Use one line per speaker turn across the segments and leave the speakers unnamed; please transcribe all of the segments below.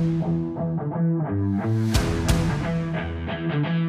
Thank you.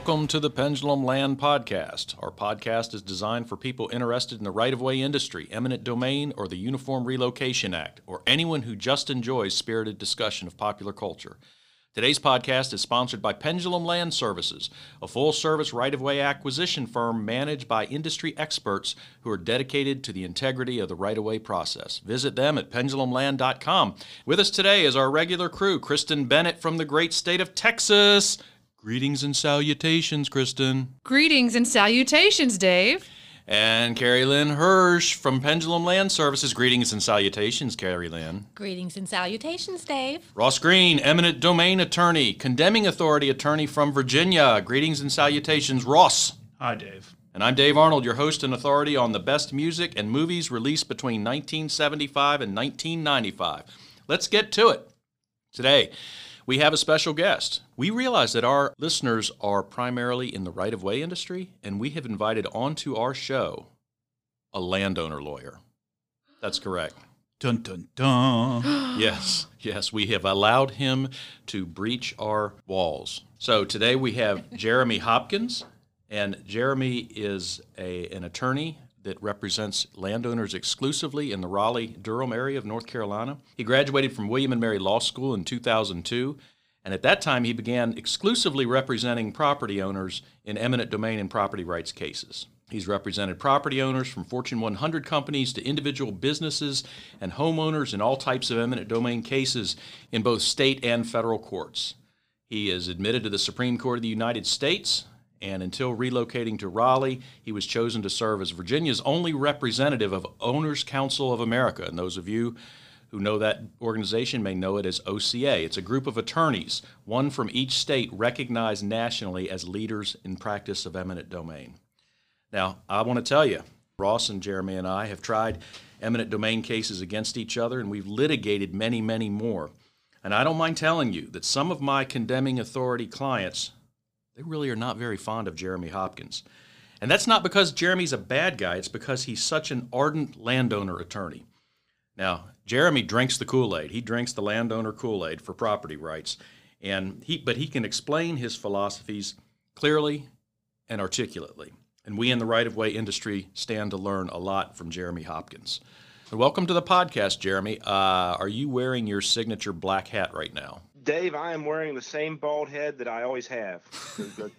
Welcome to the Pendulum Land Podcast. Our podcast is designed for people interested in the right of way industry, eminent domain, or the Uniform Relocation Act, or anyone who just enjoys spirited discussion of popular culture. Today's podcast is sponsored by Pendulum Land Services, a full service right of way acquisition firm managed by industry experts who are dedicated to the integrity of the right of way process. Visit them at pendulumland.com. With us today is our regular crew, Kristen Bennett from the great state of Texas. Greetings and salutations, Kristen.
Greetings and salutations, Dave.
And Carrie Lynn Hirsch from Pendulum Land Services. Greetings and salutations, Carrie Lynn.
Greetings and salutations, Dave.
Ross Green, eminent domain attorney, condemning authority attorney from Virginia. Greetings and salutations, Ross.
Hi, Dave.
And I'm Dave Arnold, your host and authority on the best music and movies released between 1975 and 1995. Let's get to it. Today, we have a special guest. We realize that our listeners are primarily in the right of way industry, and we have invited onto our show a landowner lawyer. That's correct.
Dun dun dun.
Yes, yes, we have allowed him to breach our walls. So today we have Jeremy Hopkins, and Jeremy is a, an attorney that represents landowners exclusively in the Raleigh Durham area of North Carolina. He graduated from William and Mary Law School in 2002, and at that time he began exclusively representing property owners in eminent domain and property rights cases. He's represented property owners from Fortune 100 companies to individual businesses and homeowners in all types of eminent domain cases in both state and federal courts. He is admitted to the Supreme Court of the United States, and until relocating to Raleigh, he was chosen to serve as Virginia's only representative of Owners Counsel of America. And those of you who know that organization may know it as OCA. It's a group of attorneys, one from each state recognized nationally as leaders in practice of eminent domain. Now, I want to tell you, Ross and Jeremy and I have tried eminent domain cases against each other, and we've litigated many, many more. And I don't mind telling you that some of my condemning authority clients, they really are not very fond of Jeremy Hopkins. And that's not because Jeremy's a bad guy, it's because he's such an ardent landowner attorney. Now, Jeremy drinks the Kool-Aid. He drinks the landowner Kool-Aid for property rights. And he but he can explain his philosophies clearly and articulately. And we in the right-of-way industry stand to learn a lot from Jeremy Hopkins. And welcome to the podcast, Jeremy. Uh, are you wearing your signature black hat right now?
Dave, I am wearing the same bald head that I always have.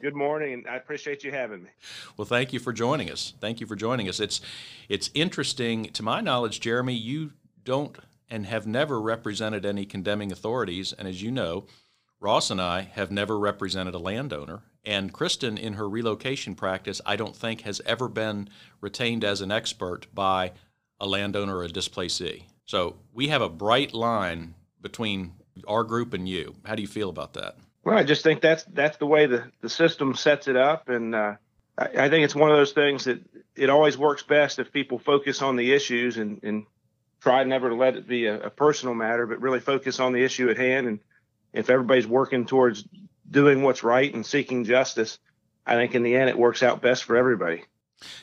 Good morning, and I appreciate you having me.
Well, thank you for joining us. Thank you for joining us. It's it's interesting. To my knowledge, Jeremy, you don't and have never represented any condemning authorities. And as you know, Ross and I have never represented a landowner. And Kristen, in her relocation practice, I don't think has ever been retained as an expert by a landowner or a displacee. So we have a bright line between our group and you. How do you feel about that?
Well, I just think that's that's the way the, the system sets it up, and uh, I, I, think it's one of those things that it always works best if people focus on the issues and, and try never to let it be a, a, personal matter, but really focus on the issue at hand. And if everybody's working towards doing what's right and seeking justice, I think in the end it works out best for everybody.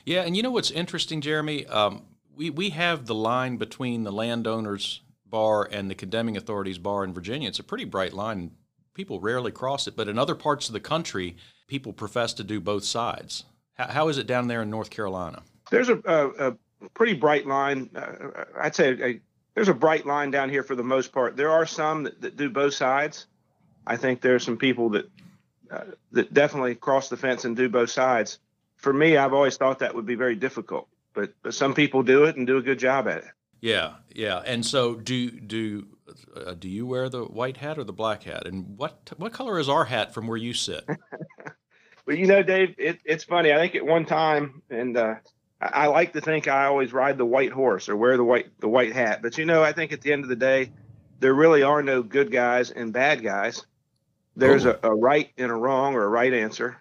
Yeah, and you know what's interesting, Jeremy? Um, we we have the line between the landowners bar and the condemning authorities bar in Virginia. It's a pretty bright line. People rarely cross it, but in other parts of the country, people profess to do both sides. how, how is it down there in North Carolina?
There's a, a, a pretty bright line. Uh, I'd say a, there's a bright line down here for the most part. There are some that, that do both sides. I think there are some people that uh, that definitely cross the fence and do both sides. For me, I've always thought that would be very difficult, but but some people do it and do a good job at it.
Yeah, yeah. And so, do do uh, do you wear the white hat or the black hat? And what what color is our hat from where you sit?
well, you know, Dave, it, it's funny. I think at one time, and uh, I, like to think I always ride the white horse or wear the white the white hat. But you know, I think at the end of the day, there really are no good guys and bad guys. There's oh. a, a right and a wrong or a right answer.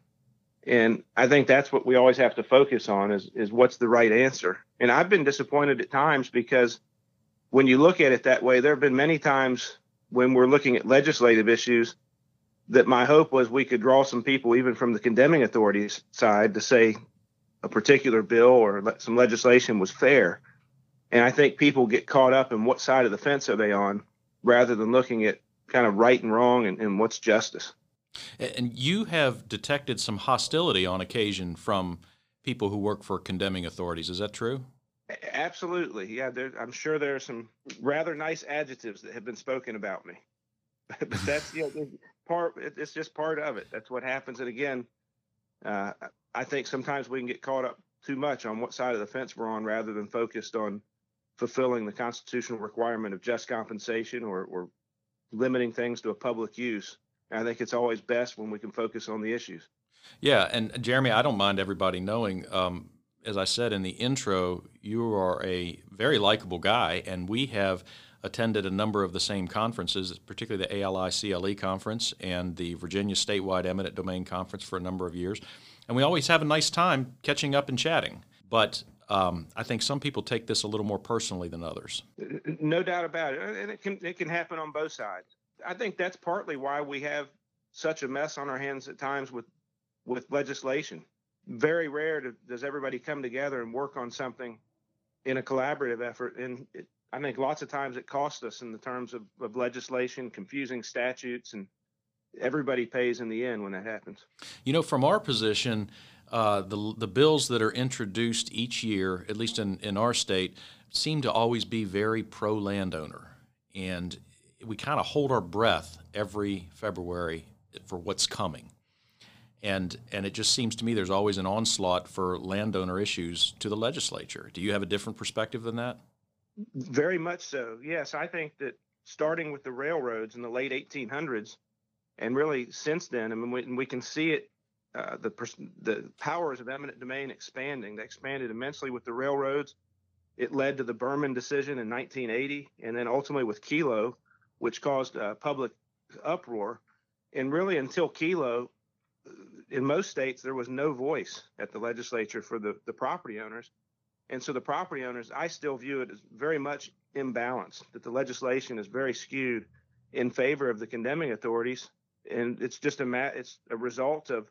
And I think that's what we always have to focus on is is what's the right answer. And I've been disappointed at times because when you look at it that way, there have been many times when we're looking at legislative issues that my hope was we could draw some people, even from the condemning authorities side, to say a particular bill or le- some legislation was fair. And I think people get caught up in what side of the fence are they on rather than looking at kind of right and wrong and, and what's justice.
And you have detected some hostility on occasion from people who work for condemning authorities. Is that true?
Absolutely. Yeah, there, I'm sure there are some rather nice adjectives that have been spoken about me. but that's you know, part it's just part of it. That's what happens. And again, uh, I think sometimes we can get caught up too much on what side of the fence we're on rather than focused on fulfilling the constitutional requirement of just compensation or, or limiting things to a public use. And I think it's always best when we can focus on the issues.
Yeah, and Jeremy, I don't mind everybody knowing. Um, as I said in the intro, you are a very likable guy, and we have attended a number of the same conferences, particularly the ALI CLE conference and the Virginia Statewide Eminent Domain Conference for a number of years. And we always have a nice time catching up and chatting. But um, I think some people take this a little more personally than others.
No doubt about it, and it can it can happen on both sides. I think that's partly why we have such a mess on our hands at times with with legislation. Very rare to, does everybody come together and work on something in a collaborative effort, and it, I think lots of times it costs us in the terms of, of legislation, confusing statutes, and everybody pays in the end when that happens.
You know, from our position, uh, the the bills that are introduced each year, at least in, in our state, seem to always be very pro landowner, and we kind of hold our breath every February for what's coming. And and it just seems to me there's always an onslaught for landowner issues to the legislature. Do you have a different perspective than that?
Very much so. Yes, I think that starting with the railroads in the late 1800s, and really since then, I mean, we, we can see it. Uh, the the powers of eminent domain expanding. They expanded immensely with the railroads. It led to the Berman decision in 1980, and then ultimately with Kelo, which caused public uproar. And really, until Kelo, in most states, there was no voice at the legislature for the, the property owners. And so the property owners, I still view it as very much imbalanced, that the legislation is very skewed in favor of the condemning authorities. And it's just a ma- it's a result of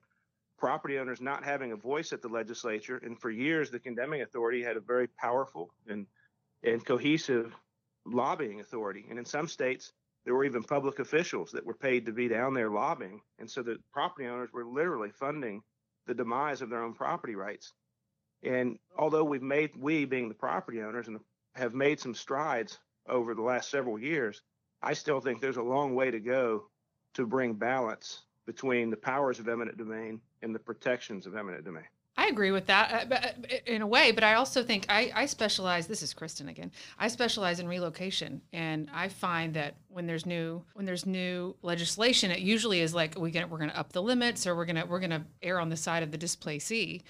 property owners not having a voice at the legislature. And for years, the condemning authority had a very powerful and and cohesive lobbying authority. And in some states, there were even public officials that were paid to be down there lobbying. And so the property owners were literally funding the demise of their own property rights. And although we've made, we being the property owners, and have made some strides over the last several years, I still think there's a long way to go to bring balance between the powers of eminent domain and the protections of eminent domain.
I agree with that uh, uh, in a way, but I also think I, I specialize. This is Kristen again. I specialize in relocation, and I find that when there's new when there's new legislation, it usually is like we get we're going to up the limits, or we're gonna we're gonna err on the side of the displacee.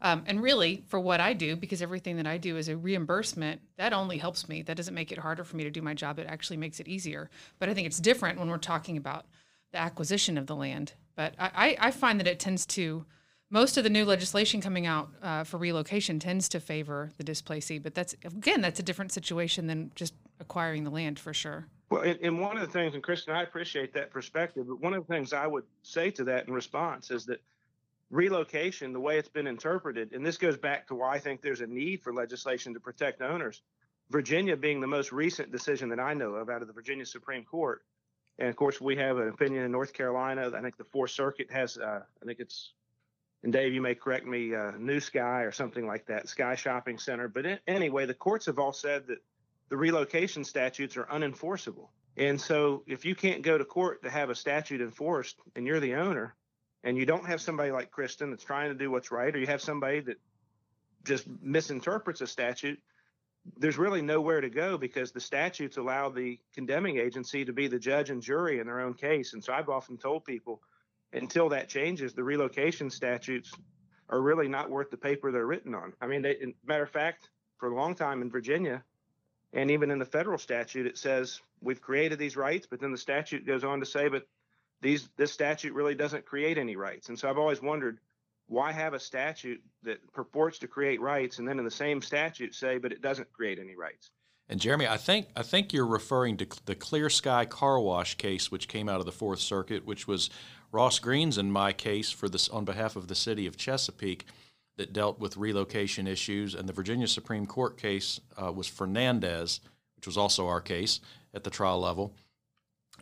Um, and really, for what I do, because everything that I do is a reimbursement, that only helps me. That doesn't make it harder for me to do my job. It actually makes it easier. But I think it's different when we're talking about the acquisition of the land. But I, I, find that it tends to most of the new legislation coming out uh, for relocation tends to favor the displacee, but that's again that's a different situation than just acquiring the land for sure.
Well, and, and one of the things, and Kristen, I appreciate that perspective, but one of the things I would say to that in response is that relocation, the way it's been interpreted, and this goes back to why I think there's a need for legislation to protect owners. Virginia being the most recent decision that I know of out of the Virginia Supreme Court, and of course we have an opinion in North Carolina. I think the Fourth Circuit has, uh, I think it's and Dave, you may correct me, uh, New Sky or something like that, Sky Shopping Center. But in, anyway, the courts have all said that the relocation statutes are unenforceable. And so if you can't go to court to have a statute enforced and you're the owner and you don't have somebody like Kristen that's trying to do what's right, or you have somebody that just misinterprets a statute, there's really nowhere to go because the statutes allow the condemning agency to be the judge and jury in their own case. And so I've often told people, until that changes, the relocation statutes are really not worth the paper they're written on. I mean, they, matter of fact, for a long time in Virginia, and even in the federal statute, it says we've created these rights, but then the statute goes on to say, but these this statute really doesn't create any rights. And so I've always wondered why have a statute that purports to create rights, and then in the same statute say, but it doesn't create any rights.
And Jeremy, I think I think you're referring to the Clear Sky Car Wash case, which came out of the Fourth Circuit, which was Ross Green's in my case for this on behalf of the city of Chesapeake, that dealt with relocation issues, and the Virginia Supreme Court case uh, was Fernandez, which was also our case at the trial level.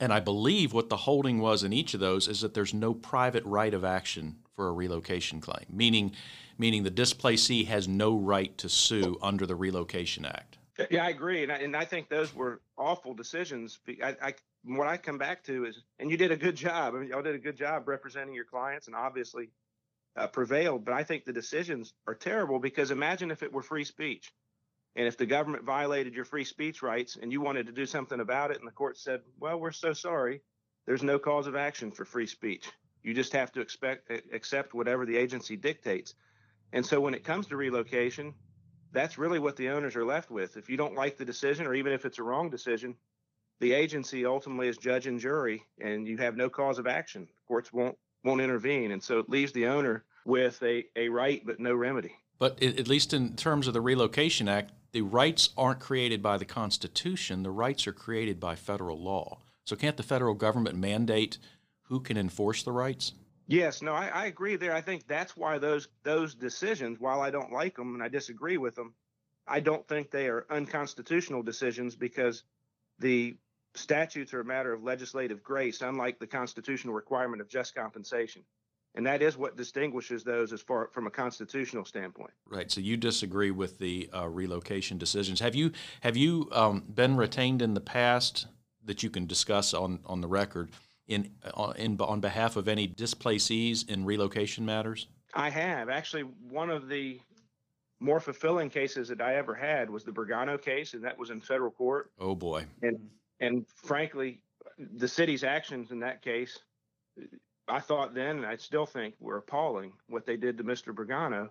And I believe what the holding was in each of those is that there's no private right of action for a relocation claim, meaning meaning the displacee has no right to sue under the Relocation Act.
Yeah, I agree, and I, and I think those were awful decisions. I, I what I come back to is, and you did a good job. I mean, y'all did a good job representing your clients, and obviously uh, prevailed. But I think the decisions are terrible because imagine if it were free speech, and if the government violated your free speech rights, and you wanted to do something about it, and the court said, "Well, we're so sorry. There's no cause of action for free speech. You just have to expect accept whatever the agency dictates." And so when it comes to relocation, that's really what the owners are left with. If you don't like the decision, or even if it's a wrong decision, the agency ultimately is judge and jury, and you have no cause of action. Courts won't won't intervene, and so it leaves the owner with a, a right but no remedy.
But at least in terms of the Relocation Act, the rights aren't created by the Constitution. The rights are created by federal law. So can't the federal government mandate who can enforce the rights?
Yes, no, I, I, agree there. I think that's why those those decisions, while I don't like them and I disagree with them, I don't think they are unconstitutional decisions because the statutes are a matter of legislative grace, unlike the constitutional requirement of just compensation. And that is what distinguishes those as far from a constitutional standpoint.
Right. So you disagree with the uh, relocation decisions. Have you have you um, been retained in the past that you can discuss on on the record? In, uh, in on behalf of any displacees in relocation matters?
I have actually. One of the more fulfilling cases that I ever had was the Bergano case, and that was in federal court.
Oh boy!
And and frankly, the city's actions in that case, I thought then, and I still think, were appalling. What they did to Mr. Bergano,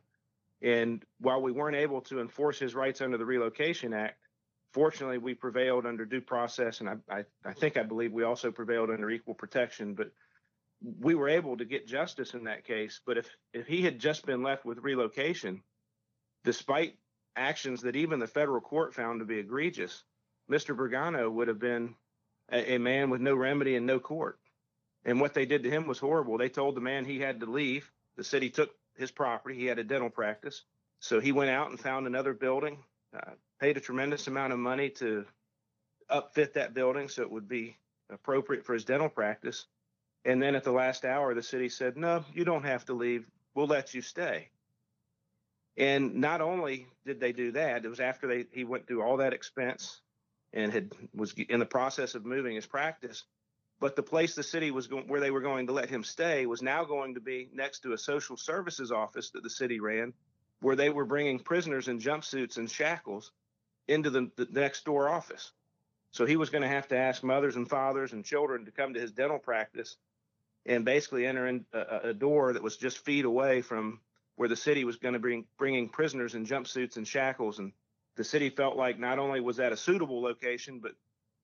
and while we weren't able to enforce his rights under the Relocation Act, fortunately, we prevailed under due process, and I, I, I, think I believe we also prevailed under equal protection. But we were able to get justice in that case. But if if he had just been left with relocation, despite actions that even the federal court found to be egregious, Mr. Bergano would have been a, a man with no remedy and no court. And what they did to him was horrible. They told the man he had to leave. The city took his property. He had a dental practice. So he went out and found another building, uh, paid a tremendous amount of money to upfit that building so it would be appropriate for his dental practice. And then at the last hour, the city said, "No, you don't have to leave. We'll let you stay." And not only did they do that, it was after they he went through all that expense and had was in the process of moving his practice. But the place the city was going, where they were going to let him stay, was now going to be next to a social services office that the city ran, where they were bringing prisoners in jumpsuits and shackles into the, the next door office. So he was going to have to ask mothers and fathers and children to come to his dental practice and basically enter in a, a door that was just feet away from where the city was going to bring bringing prisoners in jumpsuits and shackles. And the city felt like not only was that a suitable location, but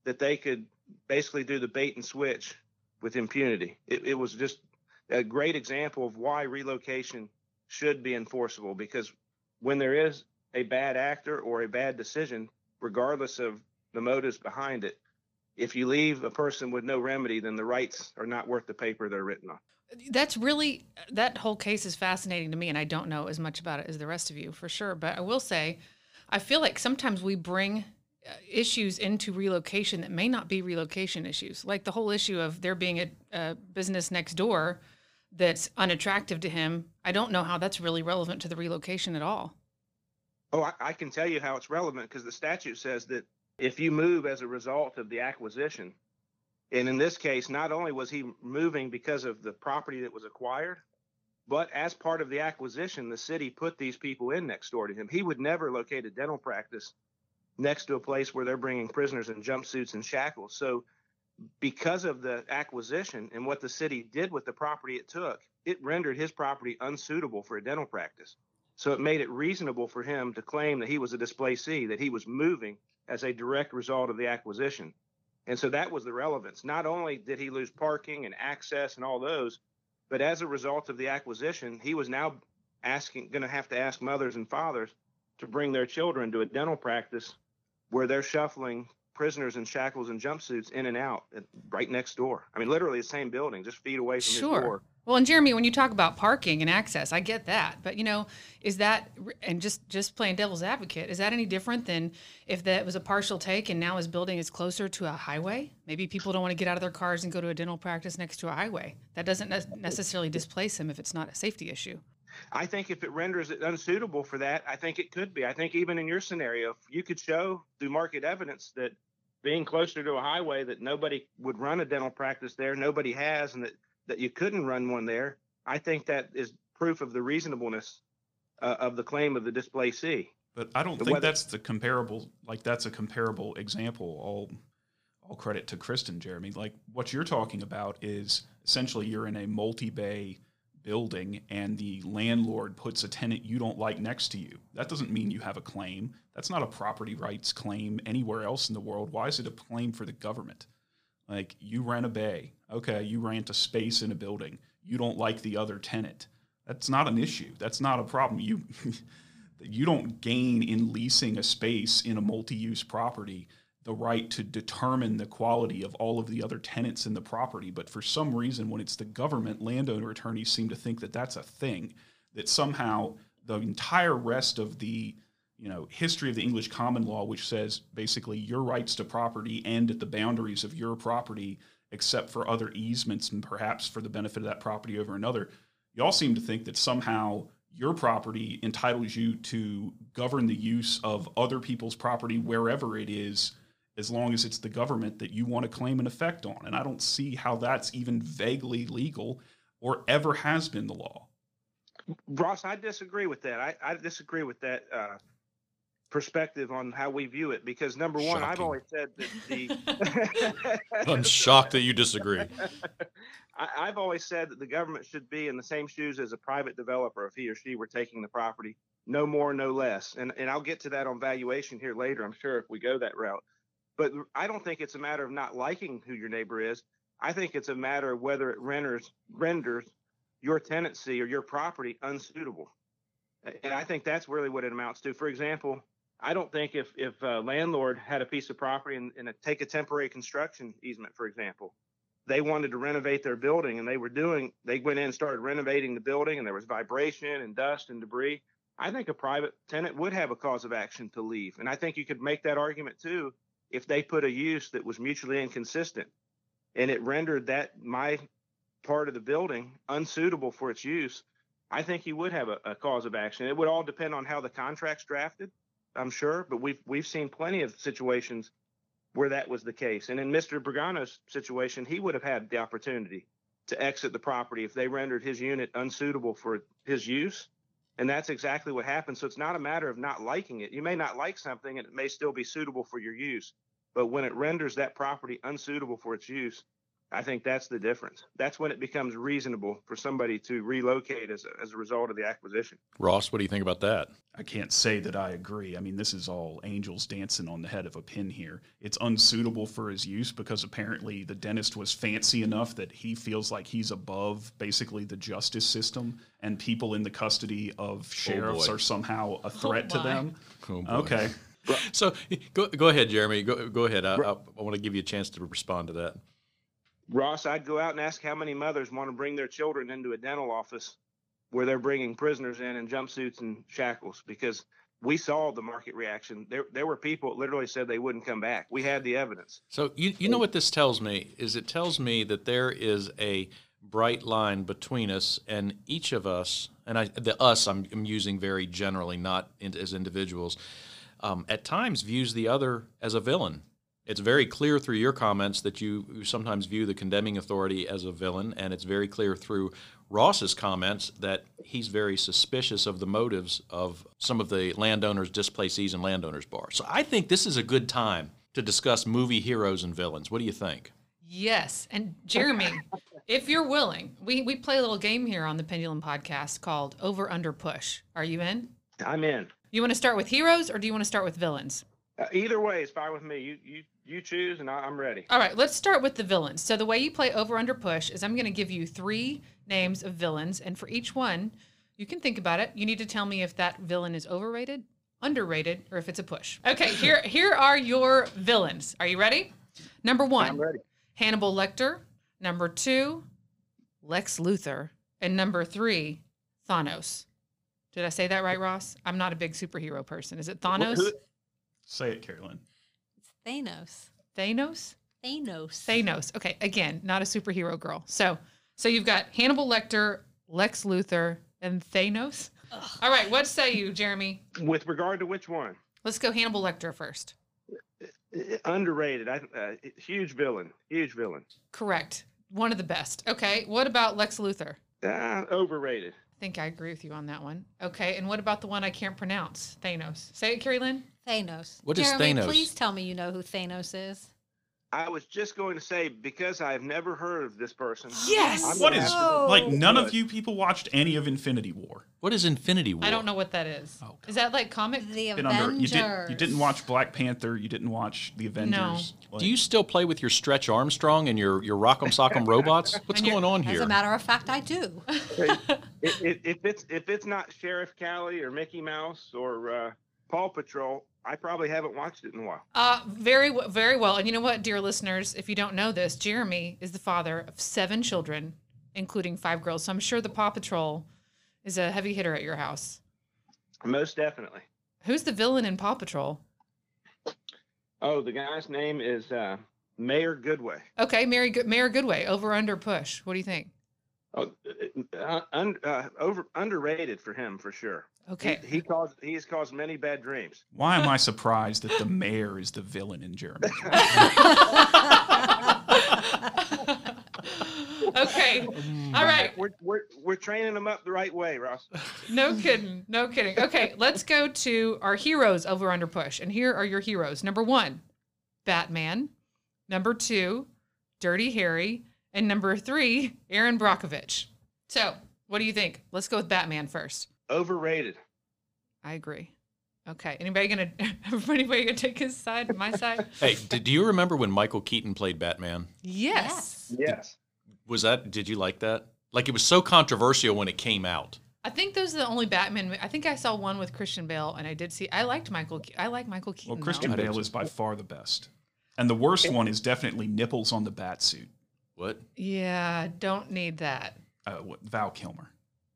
that they could basically do the bait and switch with impunity. It, it was just a great example of why relocation should be enforceable because when there is a bad actor or a bad decision, regardless of the motives behind it, if you leave a person with no remedy, then the rights are not worth the paper they're written on.
That's really that whole case is fascinating to me, and I don't know as much about it as the rest of you for sure. But I will say, I feel like sometimes we bring uh, issues into relocation that may not be relocation issues, like the whole issue of there being a, a business next door that's unattractive to him. I don't know how that's really relevant to the relocation at all.
Oh, I, I can tell you how it's relevant because the statute says that if you move as a result of the acquisition, and in this case, not only was he moving because of the property that was acquired, but as part of the acquisition, the city put these people in next door to him. He would never locate a dental practice next to a place where they're bringing prisoners in jumpsuits and shackles. So, because of the acquisition and what the city did with the property it took, it rendered his property unsuitable for a dental practice. So it made it reasonable for him to claim that he was a displacee, that he was moving as a direct result of the acquisition. And so that was the relevance. Not only did he lose parking and access and all those, but as a result of the acquisition, he was now asking, going to have to ask mothers and fathers to bring their children to a dental practice where they're shuffling prisoners in shackles and jumpsuits in and out at, right next door. I mean, literally the same building, just feet away from his
Sure.
door.
Well, and Jeremy, when you talk about parking and access, I get that, but you know, is that and just just playing devil's advocate, is that any different than if that was a partial take and now his building is closer to a highway? Maybe people don't want to get out of their cars and go to a dental practice next to a highway. That doesn't ne- necessarily displace him if it's not a safety issue.
I think if it renders it unsuitable for that, I think it could be. I think even in your scenario, if you could show through market evidence that being closer to a highway that nobody would run a dental practice there, nobody has, and that, that you couldn't run one there, I think that is proof of the reasonableness uh, of the claim of the displacee.
But I don't
The
think
weather-
that's the comparable. Like that's a comparable example. All, all credit to Kristen, Jeremy. Like what you're talking about is essentially you're in a multi-bay building and the landlord puts a tenant you don't like next to you. That doesn't mean you have a claim. That's not a property rights claim anywhere else in the world. Why is it a claim for the government? Like you rent a bay. Okay, you rent a space in a building. You don't like the other tenant. That's not an issue. That's not a problem. You you don't gain in leasing a space in a multi-use property the right to determine the quality of all of the other tenants in the property but for some reason when it's the government landowner attorneys seem to think that that's a thing that somehow the entire rest of the you know history of the english common law which says basically your rights to property end at the boundaries of your property except for other easements and perhaps for the benefit of that property over another y'all seem to think that somehow your property entitles you to govern the use of other people's property wherever it is as long as it's the government that you want to claim an effect on and i don't see how that's even vaguely legal or ever has been the law
Ross, I disagree with that. I, I disagree with that uh, perspective on how we view it because number one, I've always said that the
I'm shocked that you disagree.
I, I've always said that the government should be in the same shoes as a private developer if he or she were taking the property, no more, no less. And and I'll get to that on valuation here later. I'm sure if we go that route. But I don't think it's a matter of not liking who your neighbor is. I think it's a matter of whether it renders renders your tenancy or your property unsuitable. And I think that's really what it amounts to. For example, I don't think if if a landlord had a piece of property and, and a, take a temporary construction easement, for example, they wanted to renovate their building and they were doing they went in and started renovating the building and there was vibration and dust and debris. I think a private tenant would have a cause of action to leave. And I think you could make that argument too if they put a use that was mutually inconsistent and it rendered that my part of the building unsuitable for its use. I think he would have a, a cause of action. It would all depend on how the contract's drafted, I'm sure, but we've we've seen plenty of situations where that was the case. And in Mr. Bergano's situation, he would have had the opportunity to exit the property if they rendered his unit unsuitable for his use. And that's exactly what happened. So it's not a matter of not liking it. You may not like something and it may still be suitable for your use. But when it renders that property unsuitable for its use, I think that's the difference. That's when it becomes reasonable for somebody to relocate as a, as a result of the acquisition.
Ross, what do you think about that?
I can't say that I agree. I mean, this is all angels dancing on the head of a pin here. It's unsuitable for his use because apparently the dentist was fancy enough that he feels like he's above basically the justice system and people in the custody of oh, sheriffs
boy.
are somehow a oh, threat to them.
Oh.
Okay.
So go, go ahead, Jeremy. Go, go ahead. I, I, I want to give you a chance to respond to that.
Ross, I'd go out and ask how many mothers want to bring their children into a dental office where they're bringing prisoners in in jumpsuits and shackles because we saw the market reaction. There, there were people that literally said they wouldn't come back. We had the evidence.
So you, you know what this tells me is it tells me that there is a bright line between us and each of us, and I, the us I'm, I'm using very generally, not in, as individuals, um, at times views the other as a villain. It's very clear through your comments that you, you sometimes view the condemning authority as a villain, and it's very clear through Ross's comments that he's very suspicious of the motives of some of the landowners, displacees, and landowners bar. So I think this is a good time to discuss movie heroes and villains. What do you think?
Yes. And Jeremy, if you're willing, we, we play a little game here on the Pendulum podcast called Over Under Push. Are you in?
I'm in.
You want to start with heroes or do you want to start with villains?
Uh, either way is fine with me. You, you, you choose, and I, I'm ready.
All right, let's start with the villains. So the way you play over under push is I'm going to give you three names of villains, and for each one, you can think about it. You need to tell me if that villain is overrated, underrated, or if it's a push. Okay, here here are your villains. Are you ready? Number one,
I'm ready.
Hannibal Lecter. Number two, Lex Luthor. And number three, Thanos. Did I say that right, Ross? I'm not a big superhero person. Is it Thanos?
Say it, Carrie Lynn.
It's Thanos.
Thanos?
Thanos.
Thanos. Okay, again, not a superhero girl. So, so you've got Hannibal Lecter, Lex Luthor, and Thanos. All right, what say you, Jeremy?
With regard to which one?
Let's go Hannibal Lecter first.
Underrated. I, uh, huge villain. Huge villain.
Correct. One of the best. Okay, what about Lex Luthor?
Uh, overrated.
I think I agree with you on that one. Okay, and what about the one I can't pronounce? Thanos. Say it, Carrie Lynn.
Thanos.
What is
Jeremy,
Thanos?
please tell me you know who Thanos is.
I was just going to say because I've never heard of this person.
Yes.
I'm
What
gonna
is
have to-
like? None of you people watched any of Infinity War.
What is Infinity War?
I don't know what that is.
Oh,
is that like comic?
The Avengers.
under, you didn't. You didn't watch Black Panther. You didn't watch the Avengers. Like,
Do you still play with your Stretch Armstrong and your, your Rock'em Sock'em robots? What's going on here?
As a matter of fact, I do.
if, if, if it's if it's not Sheriff Callie or Mickey Mouse or uh, Paw Patrol, I probably haven't watched it in a while.
Uh, very, very well. And you know what, dear listeners, if you don't know this, Jeremy is the father of seven children, including five girls. So I'm sure the Paw Patrol is a heavy hitter at your house.
Most definitely.
Who's the villain in Paw Patrol?
Oh, the guy's name is uh, Mayor Goodway.
Okay, Mary, Mayor Goodway, over under push. What do you think?
Oh, uh, un, uh, over underrated for him for sure.
Okay.
He, he caused he has caused many bad dreams.
Why am I surprised that the mayor is the villain in Jeremy?
okay. All right.
We're, we're we're training him up the right way, Ross.
No kidding. No kidding. Okay, let's go to our heroes over under push. And here are your heroes. Number one, Batman. Number two, Dirty Harry. And number three, Erin Brockovich. So, what do you think? Let's go with Batman first.
Overrated.
I agree. Okay. Anybody gonna everybody gonna take his side, my side?
Hey, did, do you remember when Michael Keaton played Batman?
Yes.
Yes.
Was that? Did you like that? Like it was so controversial when it came out.
I think those are the only Batman. I think I saw one with Christian Bale, and I did see. I liked Michael. I like Michael Keaton.
Well. Christian
I did
Bale is by far the best, and the worst one is definitely nipples on the bat suit.
What?
Yeah, don't need that.
Uh, what, Val Kilmer.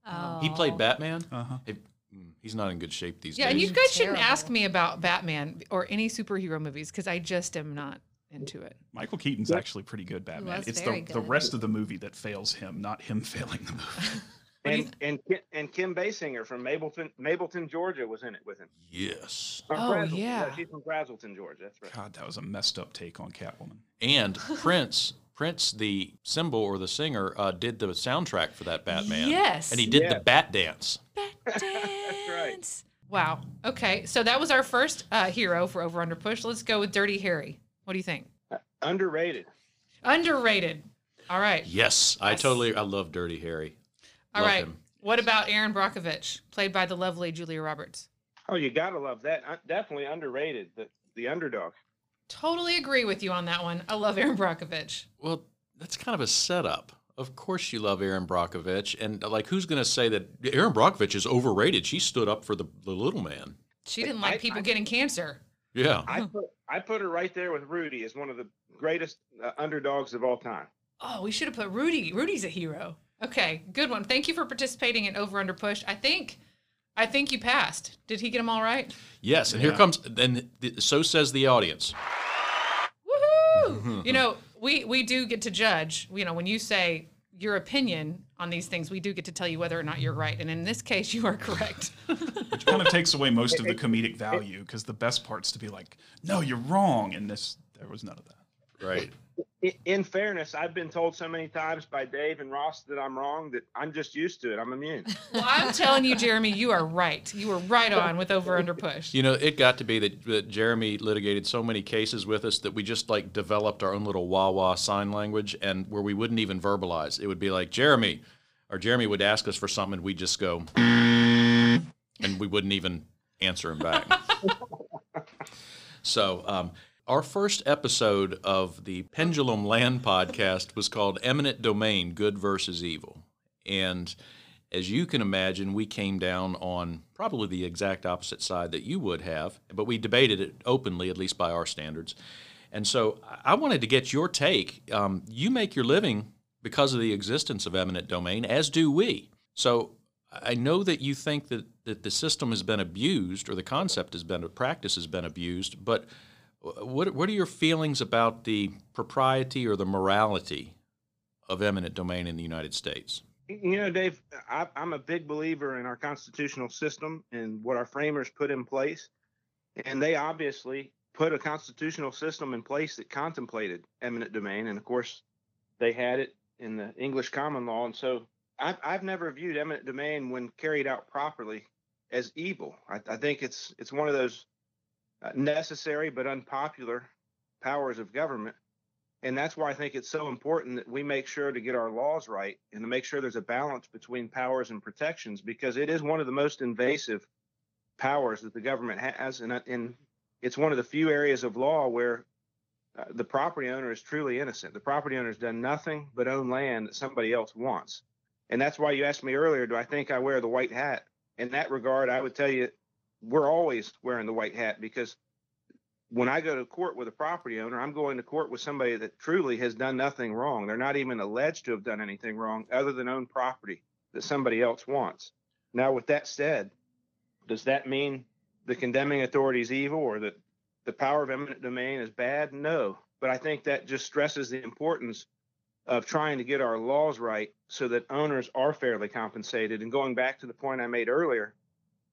Oh.
He played Batman.
Uh huh.
Hey, mm, he's not in good shape these days.
Yeah, and you guys shouldn't ask me about Batman or any superhero movies because I just am not into it.
Michael Keaton's actually pretty good Batman.
was
It's the,
very
the
good.
rest of the movie that fails him, not him failing the movie.
What do you
And and and Kim Basinger from Mableton, Mableton, Georgia, was in it with him.
yes.
From
Oh,
Braselton.
yeah.
No, she's from Braselton, Georgia. That's right.
God, that was a messed up take on Catwoman.
And Prince, Prince, the symbol or the singer, uh, did the soundtrack for that Batman.
Yes.
And he did the
Yes.
Bat Dance.
Dance. Wow. Okay, so that was our first uh, hero for Over Under Push. Let's go with Dirty Harry. What do you think?
Underrated.
Underrated. All right.
Yes, I
Yes.
totally. I love Dirty Harry.
All
Love
right.
him.
What about Erin Brockovich, played by the lovely Julia Roberts?
Oh, you gotta love that. Uh, definitely underrated. The the underdog.
Totally agree with you on that one. I love Erin Brockovich.
Well, that's kind of a setup. Of course, you love Erin Brockovich, and like, who's going to say that Erin Brockovich is overrated? She stood up for the, the little man.
She didn't like
I-
people
I-
getting cancer.
Yeah.
I put I put her right there with Rudy as one of the greatest uh, underdogs of all time.
Oh, we should have put Rudy. Rudy's a hero. Okay, good one. Thank you for participating in Over Under Push. I think, I think you passed. Did he get them all right?
Yes, and here comes. Then so says the audience.
Woohoo! Mm-hmm. you know, we we do get to judge. You know, when you say your opinion on these things, we do get to tell you whether or not you're right. And in this case, you are correct.
Which kind of takes away most of the comedic value because the best part's to be like, no, you're wrong. And this, there was none of that.
Right.
I- In fairness, I've been told so many times by Dave and Ross that I'm wrong that I'm just used to it. I'm immune.
well, I'm telling you, Jeremy, you are right. You were right on with Over Under Push.
You know, it got to be that, that Jeremy litigated so many cases with us that we just like developed our own little wah-wah sign language, and where we wouldn't even verbalize. It would be like Jeremy, or Jeremy would ask us for something, and we'd just go, and we wouldn't even answer him back. so, um, our first episode of the Pendulum Land podcast was called Eminent Domain: Good versus Evil, and As you can imagine, we came down on probably the exact opposite side that you would have, but we debated it openly, at least by our standards. And so I wanted to get your take. Um, you make your living because of the existence of eminent domain, as do we. So I know that you think that, that the system has been abused or the concept has been, practice has been abused, but what, what are your feelings about the propriety or the morality of eminent domain in the United States?
You know, Dave, I, I'm a big believer in our constitutional system and what our framers put in place. And they obviously put a constitutional system in place that contemplated eminent domain. And of course, they had it in the English common law. And so I've, I've never viewed eminent domain when carried out properly as evil. I, I think it's it's one of those necessary but unpopular powers of government and that's why I think it's so important that we make sure to get our laws right and to make sure there's a balance between powers and protections because it is one of the most invasive powers that the government has. And, and it's one of the few areas of law where uh, the property owner is truly innocent. The property owner has done nothing but own land that somebody else wants. And that's why you asked me earlier, do I think I wear the white hat? In that regard, I would tell you we're always wearing the white hat because when I go to court with a property owner, I'm going to court with somebody that truly has done nothing wrong. They're not even alleged to have done anything wrong other than own property that somebody else wants. Now, with that said, does that mean the condemning authority is evil or that the power of eminent domain is bad? No. But I think that just stresses the importance of trying to get our laws right so that owners are fairly compensated. And going back to the point I made earlier,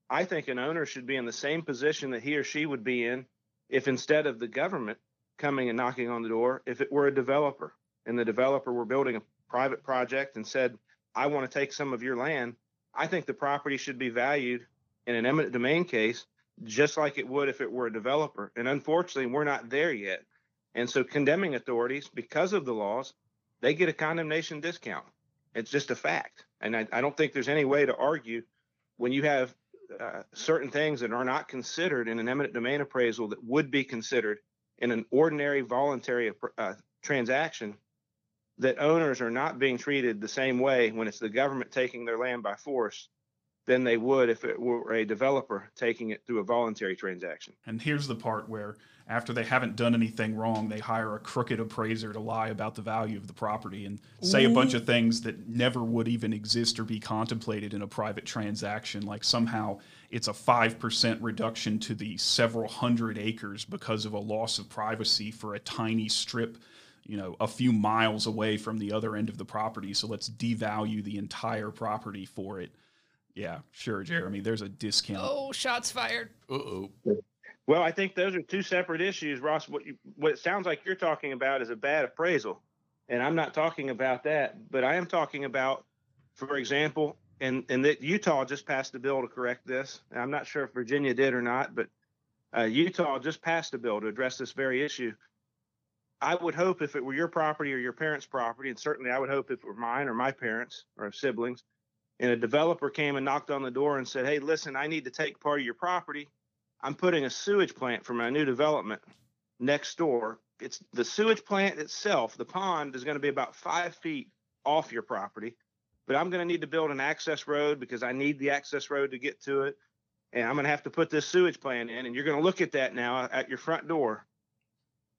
I think an owner should be in the same position that he or she would be in if instead of the government coming and knocking on the door, if it were a developer and the developer were building a private project and said, I want to take some of your land, I think the property should be valued in an eminent domain case just like it would if it were a developer. And unfortunately, we're not there yet. And so condemning authorities, because of the laws, they get a condemnation discount. It's just a fact. And I, I don't think there's any way to argue when you have uh, certain things that are not considered in an eminent domain appraisal that would be considered in an ordinary voluntary uh, transaction that owners are not being treated the same way when it's the government taking their land by force than they would if it were a developer taking it through a voluntary transaction.
And here's the part where after they haven't done anything wrong, they hire a crooked appraiser to lie about the value of the property and say Ooh. a bunch of things that never would even exist or be contemplated in a private transaction. Like somehow it's a 5% reduction to the several hundred acres because of a loss of privacy for a tiny strip, you know, a few miles away from the other end of the property. So let's devalue the entire property for it. Yeah, sure, Jeremy. There's a discount.
Oh, shots fired.
Uh oh.
Well, I think those are two separate issues, Ross. What you, what it sounds like you're talking about is a bad appraisal, and I'm not talking about that. But I am talking about, for example, and and that Utah just passed a bill to correct this. I'm not sure if Virginia did or not, but uh, Utah just passed a bill to address this very issue. I would hope if it were your property or your parents' property, and certainly I would hope if it were mine or my parents or siblings, and a developer came and knocked on the door and said, "Hey, listen, I need to take part of your property." I'm putting a sewage plant for my new development next door. It's the sewage plant itself, the pond is going to be about five feet off your property, but I'm going to need to build an access road because I need the access road to get to it. And I'm going to have to put this sewage plant in. And you're going to look at that now at your front door.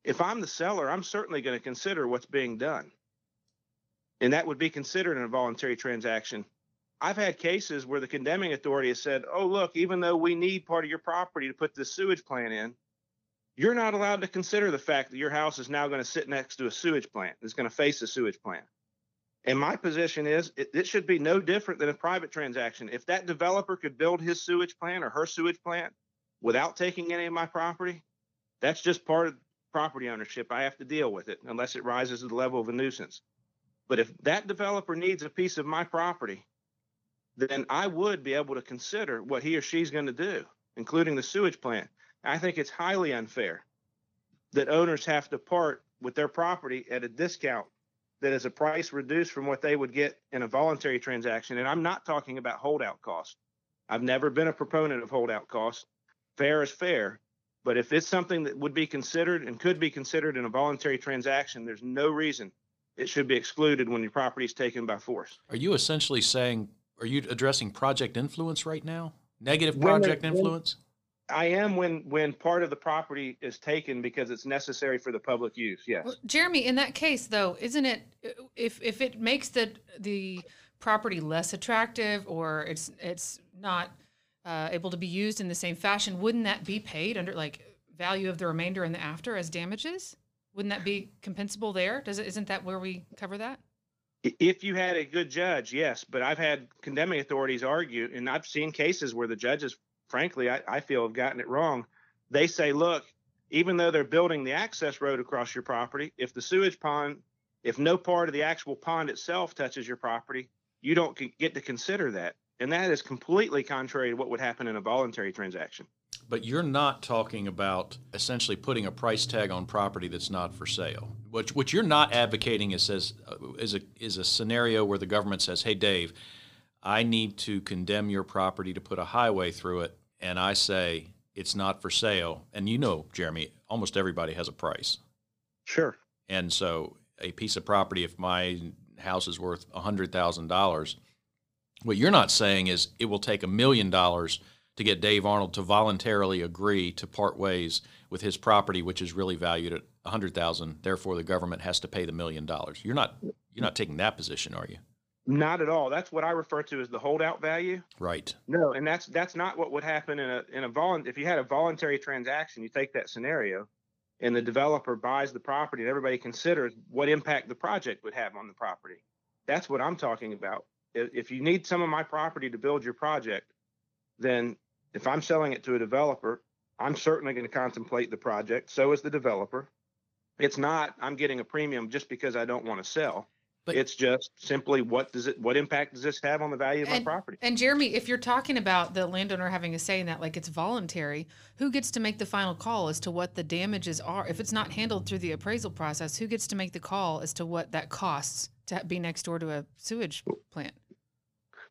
If I'm the seller, I'm certainly going to consider what's being done. And that would be considered a voluntary transaction I've had cases where the condemning authority has said, oh, look, even though we need part of your property to put this sewage plant in, you're not allowed to consider the fact that your house is now going to sit next to a sewage plant that's going to face a sewage plant. And my position is it, it, should be no different than a private transaction. If that developer could build his sewage plant or her sewage plant without taking any of my property, that's just part of property ownership. I have to deal with it unless it rises to the level of a nuisance. But if that developer needs a piece of my property then I would be able to consider what he or she's going to do, including the sewage plant. I think it's highly unfair that owners have to part with their property at a discount that is a price reduced from what they would get in a voluntary transaction. And I'm not talking about holdout costs. I've never been a proponent of holdout costs. Fair is fair. But if it's something that would be considered and could be considered in a voluntary transaction, there's no reason it should be excluded when your property is taken by force.
Are you essentially saying Are you addressing project influence right now? Negative project
when-
influence?
I am when when part of the property is taken because it's necessary for the public use. Yes.
Well, Jeremy, in that case, though, isn't it if if it makes the the property less attractive or it's it's not uh, able to be used in the same fashion, wouldn't that be paid under like value of the remainder and the after as damages? Wouldn't that be compensable there? Does it? Isn't that where we cover that?
If you had a good judge, yes, but I've had condemning authorities argue, and I've seen cases where the judges, frankly, I, I feel have gotten it wrong. They say, look, even though they're building the access road across your property, if the sewage pond, if no part of the actual pond itself touches your property, you don't get to consider that. And that is completely contrary to what would happen in a voluntary transaction.
But you're not talking about essentially putting a price tag on property that's not for sale. What, what you're not advocating is says uh, is a is a scenario where the government says, "Hey, Dave, I need to condemn your property to put a highway through it," and I say it's not for sale. And you know, Jeremy, almost everybody has a price.
Sure.
And so, a piece of property, if my house is worth hundred thousand dollars, what you're not saying is it will take a million dollars to get Dave Arnold to voluntarily agree to part ways with his property, which is really valued at a hundred thousand. Therefore, the government has to pay the million dollars. You're not you're not taking that position, are you?
Not at all. That's what I refer to as the holdout value.
Right.
No, and that's that's not what would happen in a in a volun. If you had a voluntary transaction, you take that scenario, and the developer buys the property, and everybody considers what impact the project would have on the property. That's what I'm talking about. If, if you need some of my property to build your project, then if I'm selling it to a developer, I'm certainly going to contemplate the project. So is the developer. It's not I'm getting a premium just because I don't want to sell.
But-
it's just simply what does it what impact does this have on the value of my property?
And Jeremy, if you're talking about the landowner having a say in that, like it's voluntary, who gets to make the final call as to what the damages are? If it's not handled through the appraisal process, who gets to make the call as to what that costs to be next door to a sewage plant?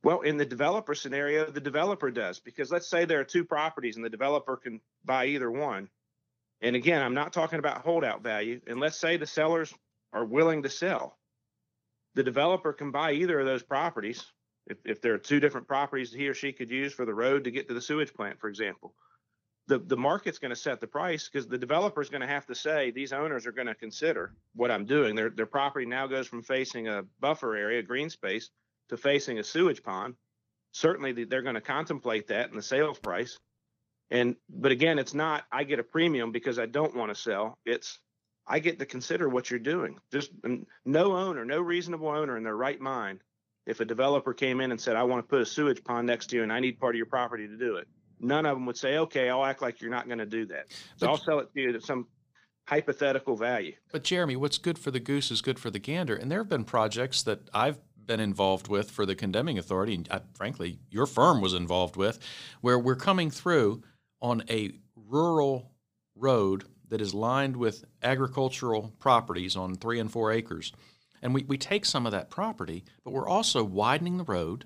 Well, in the developer scenario, the developer does because let's say there are two properties and the developer can buy either one. And again, I'm not talking about holdout value. And let's say the sellers are willing to sell. The developer can buy either of those properties if, if there are two different properties he or she could use for the road to get to the sewage plant, for example. The, the market's going to set the price because the developer is going to have to say these owners are going to consider what I'm doing. Their, their property now goes from facing a buffer area, green space, to facing a sewage pond, certainly they're going to contemplate that in the sales price. And but again, it's not I get a premium because I don't want to sell. It's I get to consider what you're doing. Just no owner, no reasonable owner in their right mind, if a developer came in and said I want to put a sewage pond next to you and I need part of your property to do it, none of them would say, okay, I'll act like you're not going to do that. So
But-
I'll sell it to you at some hypothetical value.
But Jeremy, what's good for the goose is good for the gander, and there have been projects that I've been involved with for the condemning authority, and I, frankly, your firm was involved with, where we're coming through on a rural road that is lined with agricultural properties on three and four acres, and we, we take some of that property, but we're also widening the road.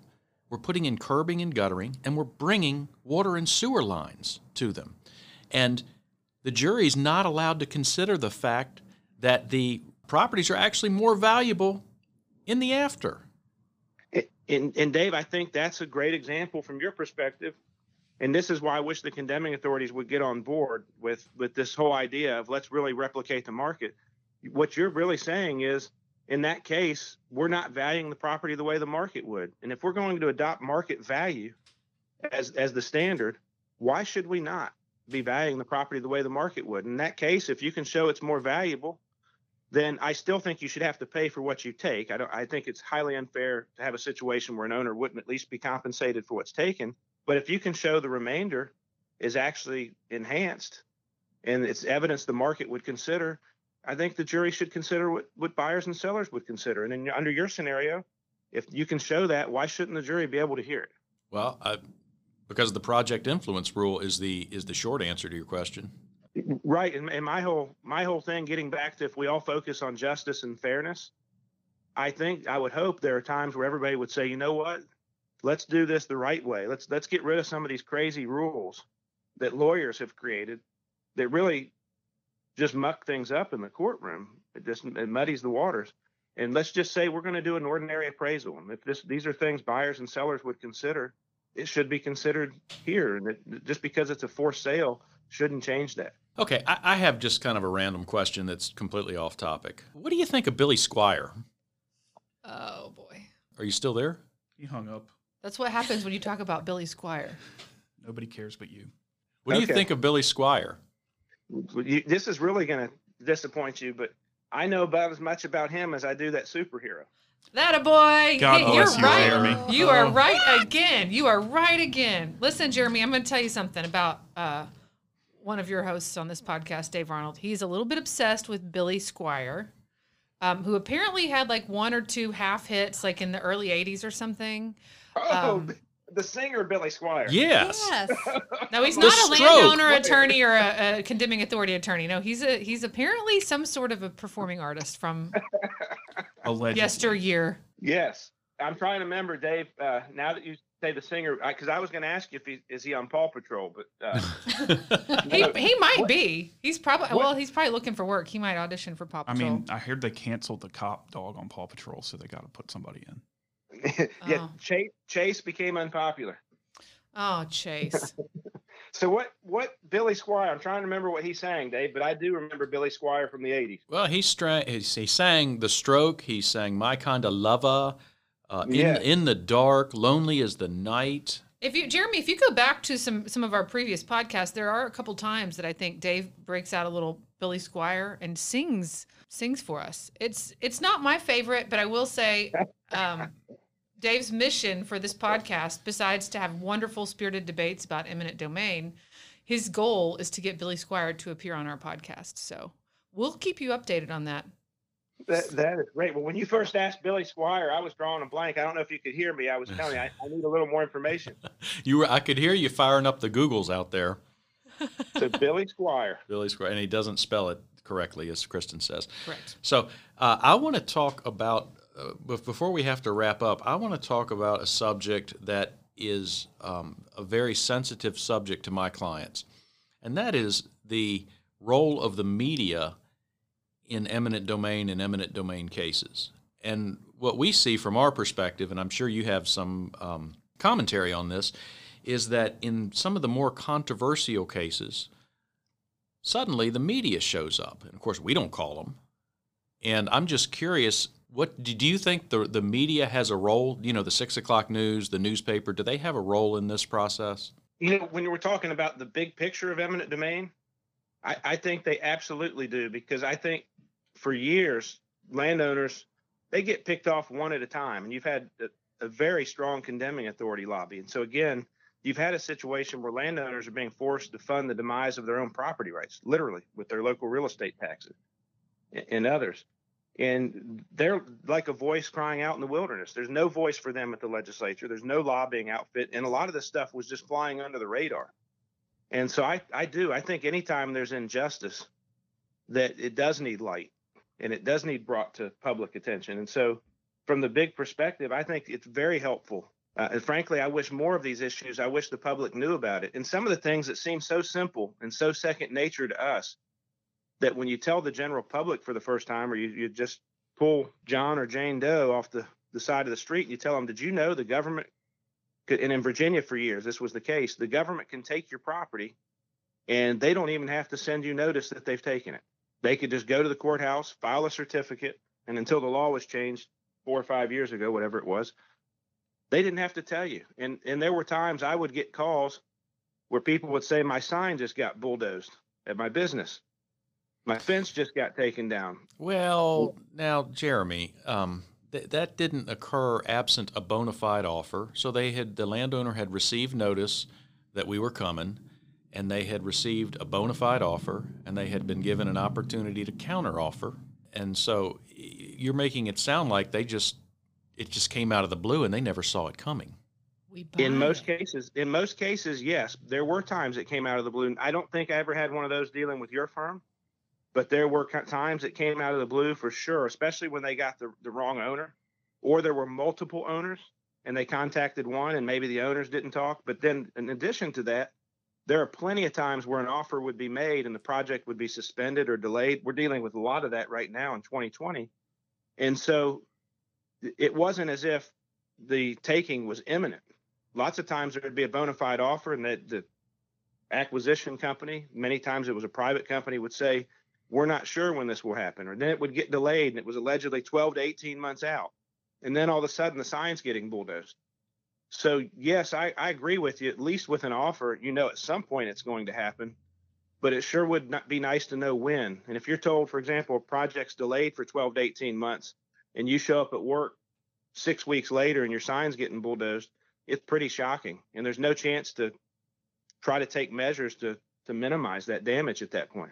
We're putting in curbing and guttering, and we're bringing water and sewer lines to them. And the jury's not allowed to consider the fact that the properties are actually more valuable in the after.
And, and Dave, I think that's a great example from your perspective. And this is why I wish the condemning authorities would get on board with, with this whole idea of let's really replicate the market. What you're really saying is, in that case, we're not valuing the property the way the market would. And if we're going to adopt market value as, as the standard, why should we not be valuing the property the way the market would? In that case, if you can show it's more valuable, then I still think you should have to pay for what you take. I don't. I think it's highly unfair to have a situation where an owner wouldn't at least be compensated for what's taken. But if you can show the remainder is actually enhanced, and it's evidence the market would consider, I think the jury should consider what, what buyers and sellers would consider. And in, under your scenario, if you can show that, why shouldn't the jury be able to hear it?
Well, I, because the project influence rule is the is the short answer to your question.
Right, and, and my whole my whole thing, getting back to if we all focus on justice and fairness, I think I would hope there are times where everybody would say, you know what, let's do this the right way. Let's let's get rid of some of these crazy rules that lawyers have created that really just muck things up in the courtroom. It just it muddies the waters. And let's just say we're going to do an ordinary appraisal. And if this, these are things buyers and sellers would consider, it should be considered here. And it, just because it's a forced sale shouldn't change that.
Okay, I, I have just kind of a random question that's completely off topic. What do you think of Billy Squier?
Oh boy,
Are you still there?
He hung up.
That's what happens when you talk about Billy Squier.
Nobody cares but you.
What do you think of Billy
Squier? This is really going to disappoint you, but I know about as much about him as I do that superhero.
That a boy.
God
Hey,
bless
you're
you,
right.
Jeremy.
You are
Oh.
right again. You are right again. Listen, Jeremy, I'm going to tell you something about uh, one of your hosts on this podcast, Dave Arnold. He's a little bit obsessed with Billy Squier, um, who apparently had like one or two half hits, like in the early '80s or something.
Oh,
Um,
the singer Billy Squier.
Yes.
Yes.
No, he's
The
not a
stroke.
landowner attorney or a, a condemning authority attorney. No, he's a he's apparently some sort of a performing artist from
Allegedly.
yesteryear.
Yes, I'm trying to remember, Dave. Uh, now that you say the singer, because I, was going to ask you if he is he on Paw Patrol, but uh,
He,
No.
he might
What-
be. He's probably
what-
well. He's probably looking for work. He might audition for Paw Patrol.
I mean, I heard they canceled the cop dog on Paw Patrol, so they got to put somebody in.
yeah,
Oh.
Chase, Chase became unpopular.
oh, Chase.
So what? What Billy Squier? I'm trying to remember what he sang, Dave, but I do remember Billy Squier from the '80s.
Well, he, stra- he he sang "The Stroke." He sang "My Kind of Lover," uh,
Yeah.
in in the dark, "Lonely Is the Night."
if you, Jeremy, if you go back to some some of our previous podcasts, there are a couple times that I think Dave breaks out a little Billy Squier and sings sings for us. It's it's not my favorite, but I will say. Um, Dave's mission for this podcast, besides to have wonderful spirited debates about eminent domain, his goal is to get Billy Squier to appear on our podcast. So we'll keep you updated on that.
That that is great. Well, when you first asked Billy Squier, I was drawing a blank. I don't know if you could hear me. I was telling you I, I need a little more information.
You were I could hear you firing up the Googles out there,
So Billy Squier.
Billy Squier, and he doesn't spell it correctly, as Kristen says.
Correct.
So uh, I want to talk about, uh, bef- before we have to wrap up, I want to talk about a subject that is um, a very sensitive subject to my clients, and that is the role of the media in eminent domain and eminent domain cases. And what we see from our perspective, and I'm sure you have some um, commentary on this, is that in some of the more controversial cases, suddenly the media shows up. And of course, we don't call them. And I'm just curious, what do you think the the media has a role? You know, the six o'clock news, the newspaper, do they have a role in this process?
You know, when we're talking about the big picture of eminent domain, I, I think they absolutely do because I think for years landowners they get picked off one at a time, and you've had a, a very strong condemning authority lobby, and so again, you've had a situation where landowners are being forced to fund the demise of their own property rights, literally with their local real estate taxes and others. And they're like a voice crying out in the wilderness. There's no voice for them at the legislature. There's no lobbying outfit. And a lot of this stuff was just flying under the radar. And so I, I do. I think anytime there's injustice, that it does need light and it does need brought to public attention. And so, from the big perspective, I think it's very helpful. Uh, and frankly, I wish more of these issues, I wish the public knew about it. And some of the things that seem so simple and so second nature to us that when you tell the general public for the first time, or you, you just pull John or Jane Doe off the, the side of the street and you tell them, Did you know the government could, and in Virginia for years, this was the case, the government can take your property and they don't even have to send you notice that they've taken it. They could just go to the courthouse, file a certificate, and until the law was changed four or five years ago, whatever it was, they didn't have to tell you. And and there were times I would get calls where people would say my sign just got bulldozed at my business. My fence just got taken down.
Well, now, Jeremy, um, th- that didn't occur absent a bona fide offer. So they had the landowner had received notice that we were coming, and they had received a bona fide offer, and they had been given an opportunity to counter offer. And so you're making it sound like they just it just came out of the blue, and they never saw it coming.
In most
it.
cases, in most cases, yes, there were times it came out of the blue. I don't think I ever had one of those dealing with your firm, but there were times it came out of the blue for sure, especially when they got the, the wrong owner, or there were multiple owners and they contacted one and maybe the owners didn't talk. But then, in addition to that, there are plenty of times where an offer would be made and the project would be suspended or delayed. We're dealing with a lot of that right now in 2020, And so it wasn't as if the taking was imminent. Lots of times there would be a bona fide offer, and that the acquisition company, many times it was a private company, would say, We're not sure when this will happen. Or then it would get delayed, and it was allegedly 12 to 18 months out. And then all of a sudden the sign's getting bulldozed. So, yes, I, I agree with you. At least with an offer, you know at some point it's going to happen but it sure would not be nice to know when. And if you're told, for example, a project's delayed for 12 to 18 months, and you show up at work six weeks later and your sign's getting bulldozed, it's pretty shocking. And there's no chance to try to take measures to to minimize that damage at that point.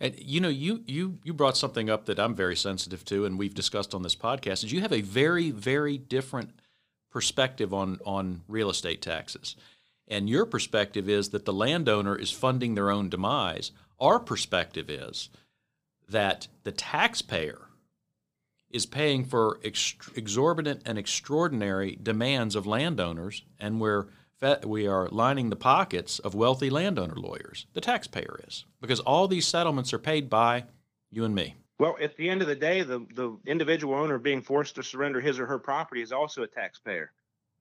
And you know, you you you brought something up that I'm very sensitive to, and we've discussed on this podcast. Is you have a very very different perspective on on real estate taxes. And your perspective is that the landowner is funding their own demise. Our perspective is that the taxpayer is paying for ex- exorbitant and extraordinary demands of landowners, and we're we are lining the pockets of wealthy landowner lawyers. The taxpayer is because all these settlements are paid by you and me.
Well, at the end of the day, the, the individual owner being forced to surrender his or her property is also a taxpayer.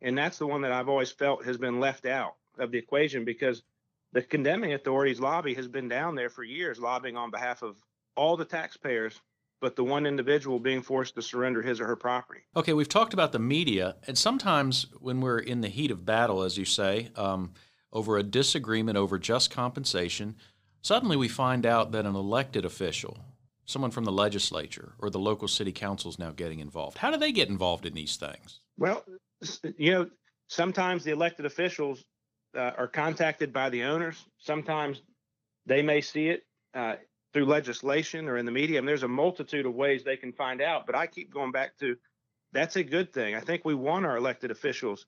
And that's the one that I've always felt has been left out of the equation because the condemning authorities lobby has been down there for years lobbying on behalf of all the taxpayers but the one individual being forced to surrender his or her property.
Okay, we've talked about the media, and sometimes when we're in the heat of battle, as you say, um, over a disagreement over just compensation, suddenly we find out that an elected official, someone from the legislature or the local city council, is now getting involved. How do they get involved in these things?
Well, you know, sometimes the elected officials uh, are contacted by the owners. Sometimes they may see it uh, through legislation or in the media. And there's a multitude of ways they can find out. But I keep going back to that's a good thing. I think we want our elected officials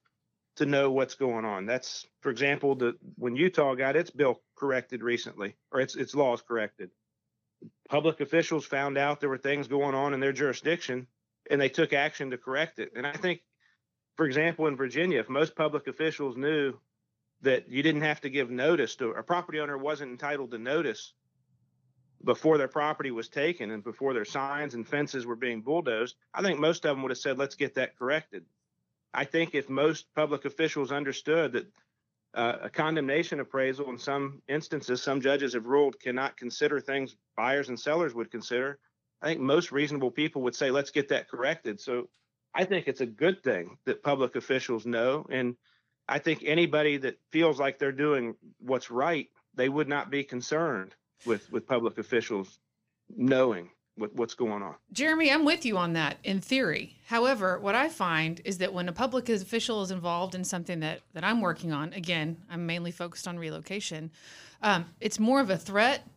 to know what's going on. That's, for example, the when Utah got its bill corrected recently, or its its laws corrected. Public officials found out there were things going on in their jurisdiction, and they took action to correct it. And I think, for example, in Virginia, if most public officials knew that you didn't have to give notice to a property owner wasn't entitled to notice before their property was taken and before their signs and fences were being bulldozed, I think most of them would have said, let's get that corrected. I think if most public officials understood that uh, a condemnation appraisal in some instances, some judges have ruled cannot consider things buyers and sellers would consider. I think most reasonable people would say, let's get that corrected. So I think it's a good thing that public officials know. And I think anybody that feels like they're doing what's right, they would not be concerned with with public officials knowing what, what's going on.
Jeremy, I'm with you on that in theory. However, what I find is that when a public official is involved in something that that I'm working on, again, I'm mainly focused on relocation. Um, it's more of a threat.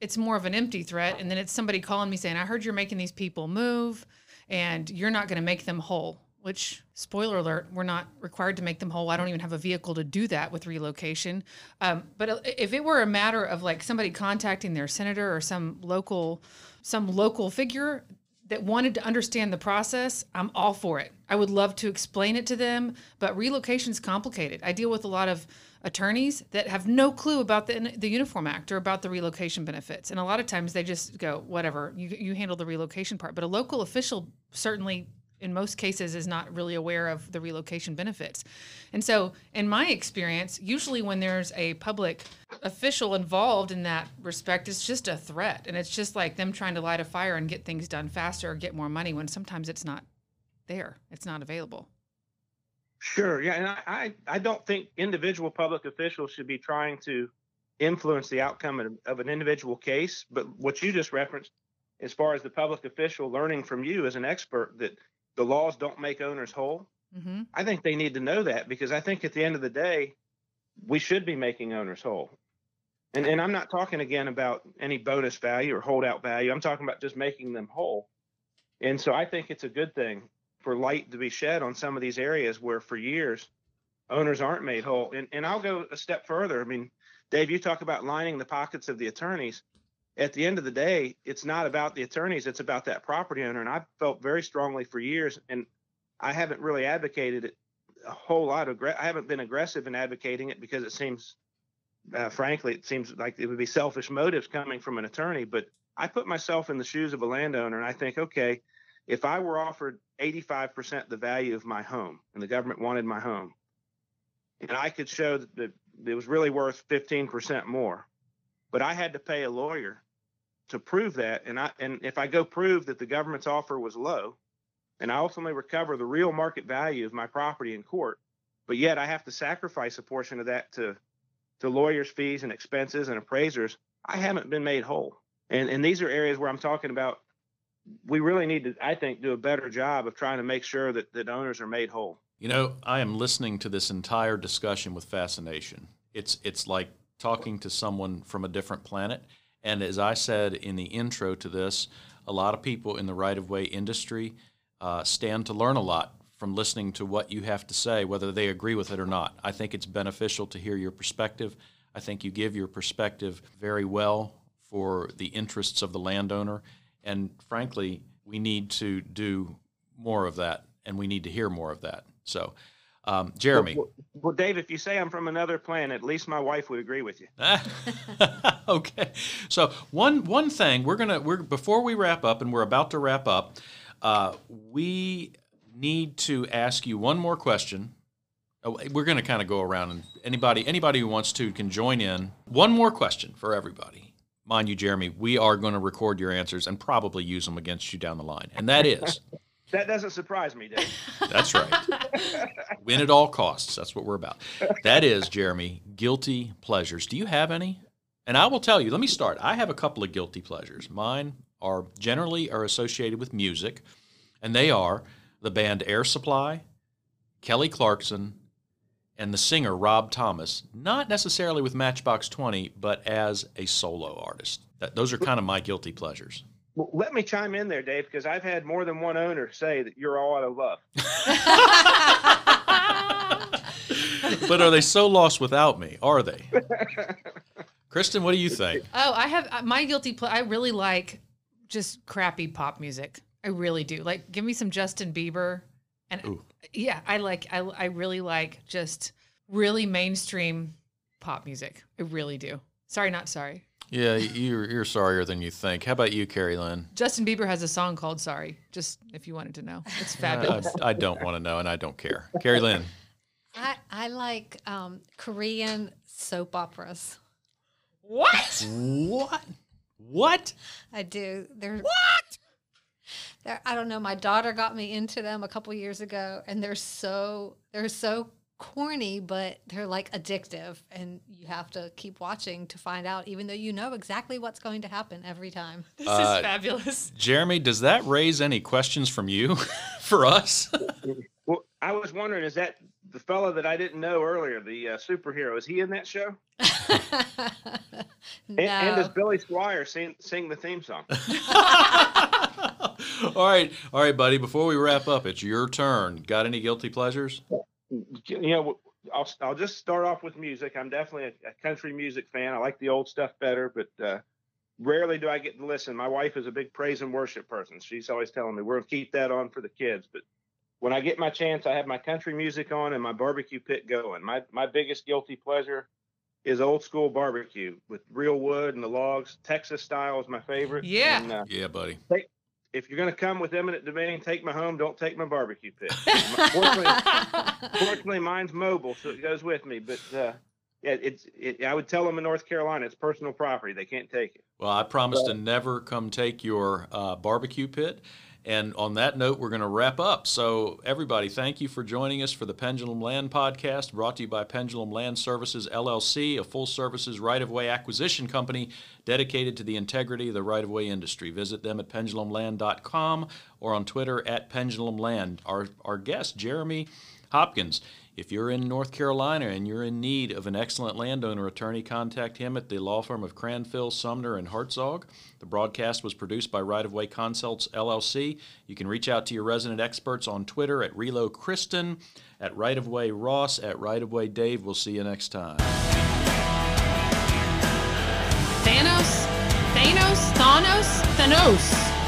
It's more of an empty threat, and then it's somebody calling me saying, "I heard you're making these people move, and you're not going to make them whole." Which spoiler alert we're not required to make them whole. I don't even have a vehicle to do that with relocation. Um, but if it were a matter of like somebody contacting their senator or some local some local figure that wanted to understand the process i'm all for it. I would love to explain it to them but relocation is complicated. I deal with a lot of attorneys that have no clue about the, the uniform act or about the relocation benefits. And a lot of times they just go whatever you, you handle the relocation part. But a local official certainly in most cases is not really aware of the relocation benefits. And so, in my experience, usually when there's a public official involved in that respect, it's just a threat. And it's just like them trying to light a fire and get things done faster or get more money when sometimes it's not there, it's not available.
Sure. Yeah. And I, I, don't think individual public officials should be trying to influence the outcome of, of an individual case. But what you just referenced, as far as the public official learning from you as an expert that the laws don't make owners whole. Mm-hmm. I think they need to know that because I think at the end of the day, we should be making owners whole. And, and I'm not talking again about any bonus value or holdout value. I'm talking about just making them whole. And so I think it's a good thing for light to be shed on some of these areas where for years owners aren't made whole. And, and I'll go a step further. I mean, Dave, you talk about lining the pockets of the attorneys at the end of the day, it's not about the attorneys, it's about that property owner. And I've felt very strongly for years, and I haven't really advocated it a whole lot. Of, I haven't been aggressive in advocating it because it seems, uh, frankly, it seems like it would be selfish motives coming from an attorney. But I put myself in the shoes of a landowner, and I think, okay, if I were offered 85% the value of my home and the government wanted my home, and I could show that it was really worth 15% more, but I had to pay a lawyer to prove that. And I and if I go prove that the government's offer was low, and I ultimately recover the real market value of my property in court, but yet I have to sacrifice a portion of that to to lawyers' fees and expenses and appraisers, I haven't been made whole. And and these are areas where I'm talking about we really need to, I think, do a better job of trying to make sure that, that owners are made whole.
You know, I am listening to this entire discussion with fascination. It's it's like talking to someone from a different planet. And as I said in the intro to this, a lot of people in the right of way industry uh, stand to learn a lot from listening to what you have to say, whether they agree with it or not. I think it's beneficial to hear your perspective. I think you give your perspective very well for the interests of the landowner. And frankly, we need to do more of that, and we need to hear more of that. So, um, Jeremy.
Well, well, Dave, if you say I'm from another planet, at least my wife would agree with you.
okay. So one one thing we're gonna we're before we wrap up, and we're about to wrap up. Uh, we need to ask you one more question. Oh, We're going to kind of go around, and anybody anybody who wants to can join in. One more question for everybody. Mind you, Jeremy, we are going to record your answers and probably use them against you down the line. And that is,
That doesn't surprise me, Dave.
that's right, win at all costs. That's what we're about. That is, Jeremy, guilty pleasures. Do you have any? And I will tell you. Let me start. I have a couple of guilty pleasures. Mine are generally are associated with music, and they are the band Air Supply, Kelly Clarkson, and the singer Rob Thomas. Not necessarily with Matchbox Twenty, but as a solo artist. That, those are kind of my guilty pleasures.
Well, let me chime in there, Dave, because I've had more than one owner say that you're all out of love.
but are they so lost without me? Are they? Kristen, what do you think?
Oh, I have uh, my guilty ple- I really like just crappy pop music. I really do. Like, give me some Justin Bieber, and
Ooh.
yeah, I like. I I really like just really mainstream pop music. I really do. Sorry, not sorry.
Yeah, you're you're sorrier than you think. How about you, Carrie Lynn?
Justin Bieber has a song called "Sorry." Just if you wanted to know, it's
I,
fabulous.
I don't want to know, and I don't care. Carrie Lynn.
I, I like um, Korean soap operas.
what?
What? What?
I do. They're what? They're, I don't know. My daughter got me into them a couple years ago, and they're so they're so corny, but they're like addictive, and you have to keep watching to find out, even though you know exactly what's going to happen every time.
This
Uh,
is fabulous.
Jeremy, does that raise any questions from you for us?
Well, I was wondering, is that the fellow that I didn't know earlier, the uh, superhero? Is he in that show?
no.
And, and does Billy Squier sing, sing the theme song?
all right, all right, buddy. Before we wrap up, it's your turn. Got any guilty pleasures?
You know, I'll I'll just start off with music. I'm definitely a, a country music fan. I like the old stuff better, but uh, rarely do I get to listen. My wife is a big praise and worship person. She's always telling me we're gonna keep that on for the kids. But when I get my chance, I have my country music on and my barbecue pit going. My my biggest guilty pleasure is old school barbecue with real wood and the logs. Texas style is my favorite.
Yeah.
And, uh,
Yeah, buddy.
If you're going to come with eminent domain, take my home. Don't take my barbecue pit. Fortunately, fortunately, mine's mobile, so it goes with me. But uh, yeah, it's. It, I would tell them in North Carolina, it's personal property. They can't take it.
Well, I promise to never come take your uh, barbecue pit. And on that note, we're going to wrap up. So, everybody, thank you for joining us for the Pendulum Land Podcast, brought to you by Pendulum Land Services LLC, a full services right of way acquisition company dedicated to the integrity of the right of way industry. Visit them at pendulumland.com or on Twitter at pendulumland. Our, our guest, Jeremy Hopkins. If you're in North Carolina and you're in need of an excellent landowner attorney, contact him at the law firm of Cranfill, Sumner, and Hartzog. The broadcast was produced by Right of Way Consults LLC. You can reach out to your resident experts on Twitter at Relo Kristen, at Right of Way Ross, at Right of Way Dave. We'll see you next time.
Thanos, Thanos, Thanos, Thanos.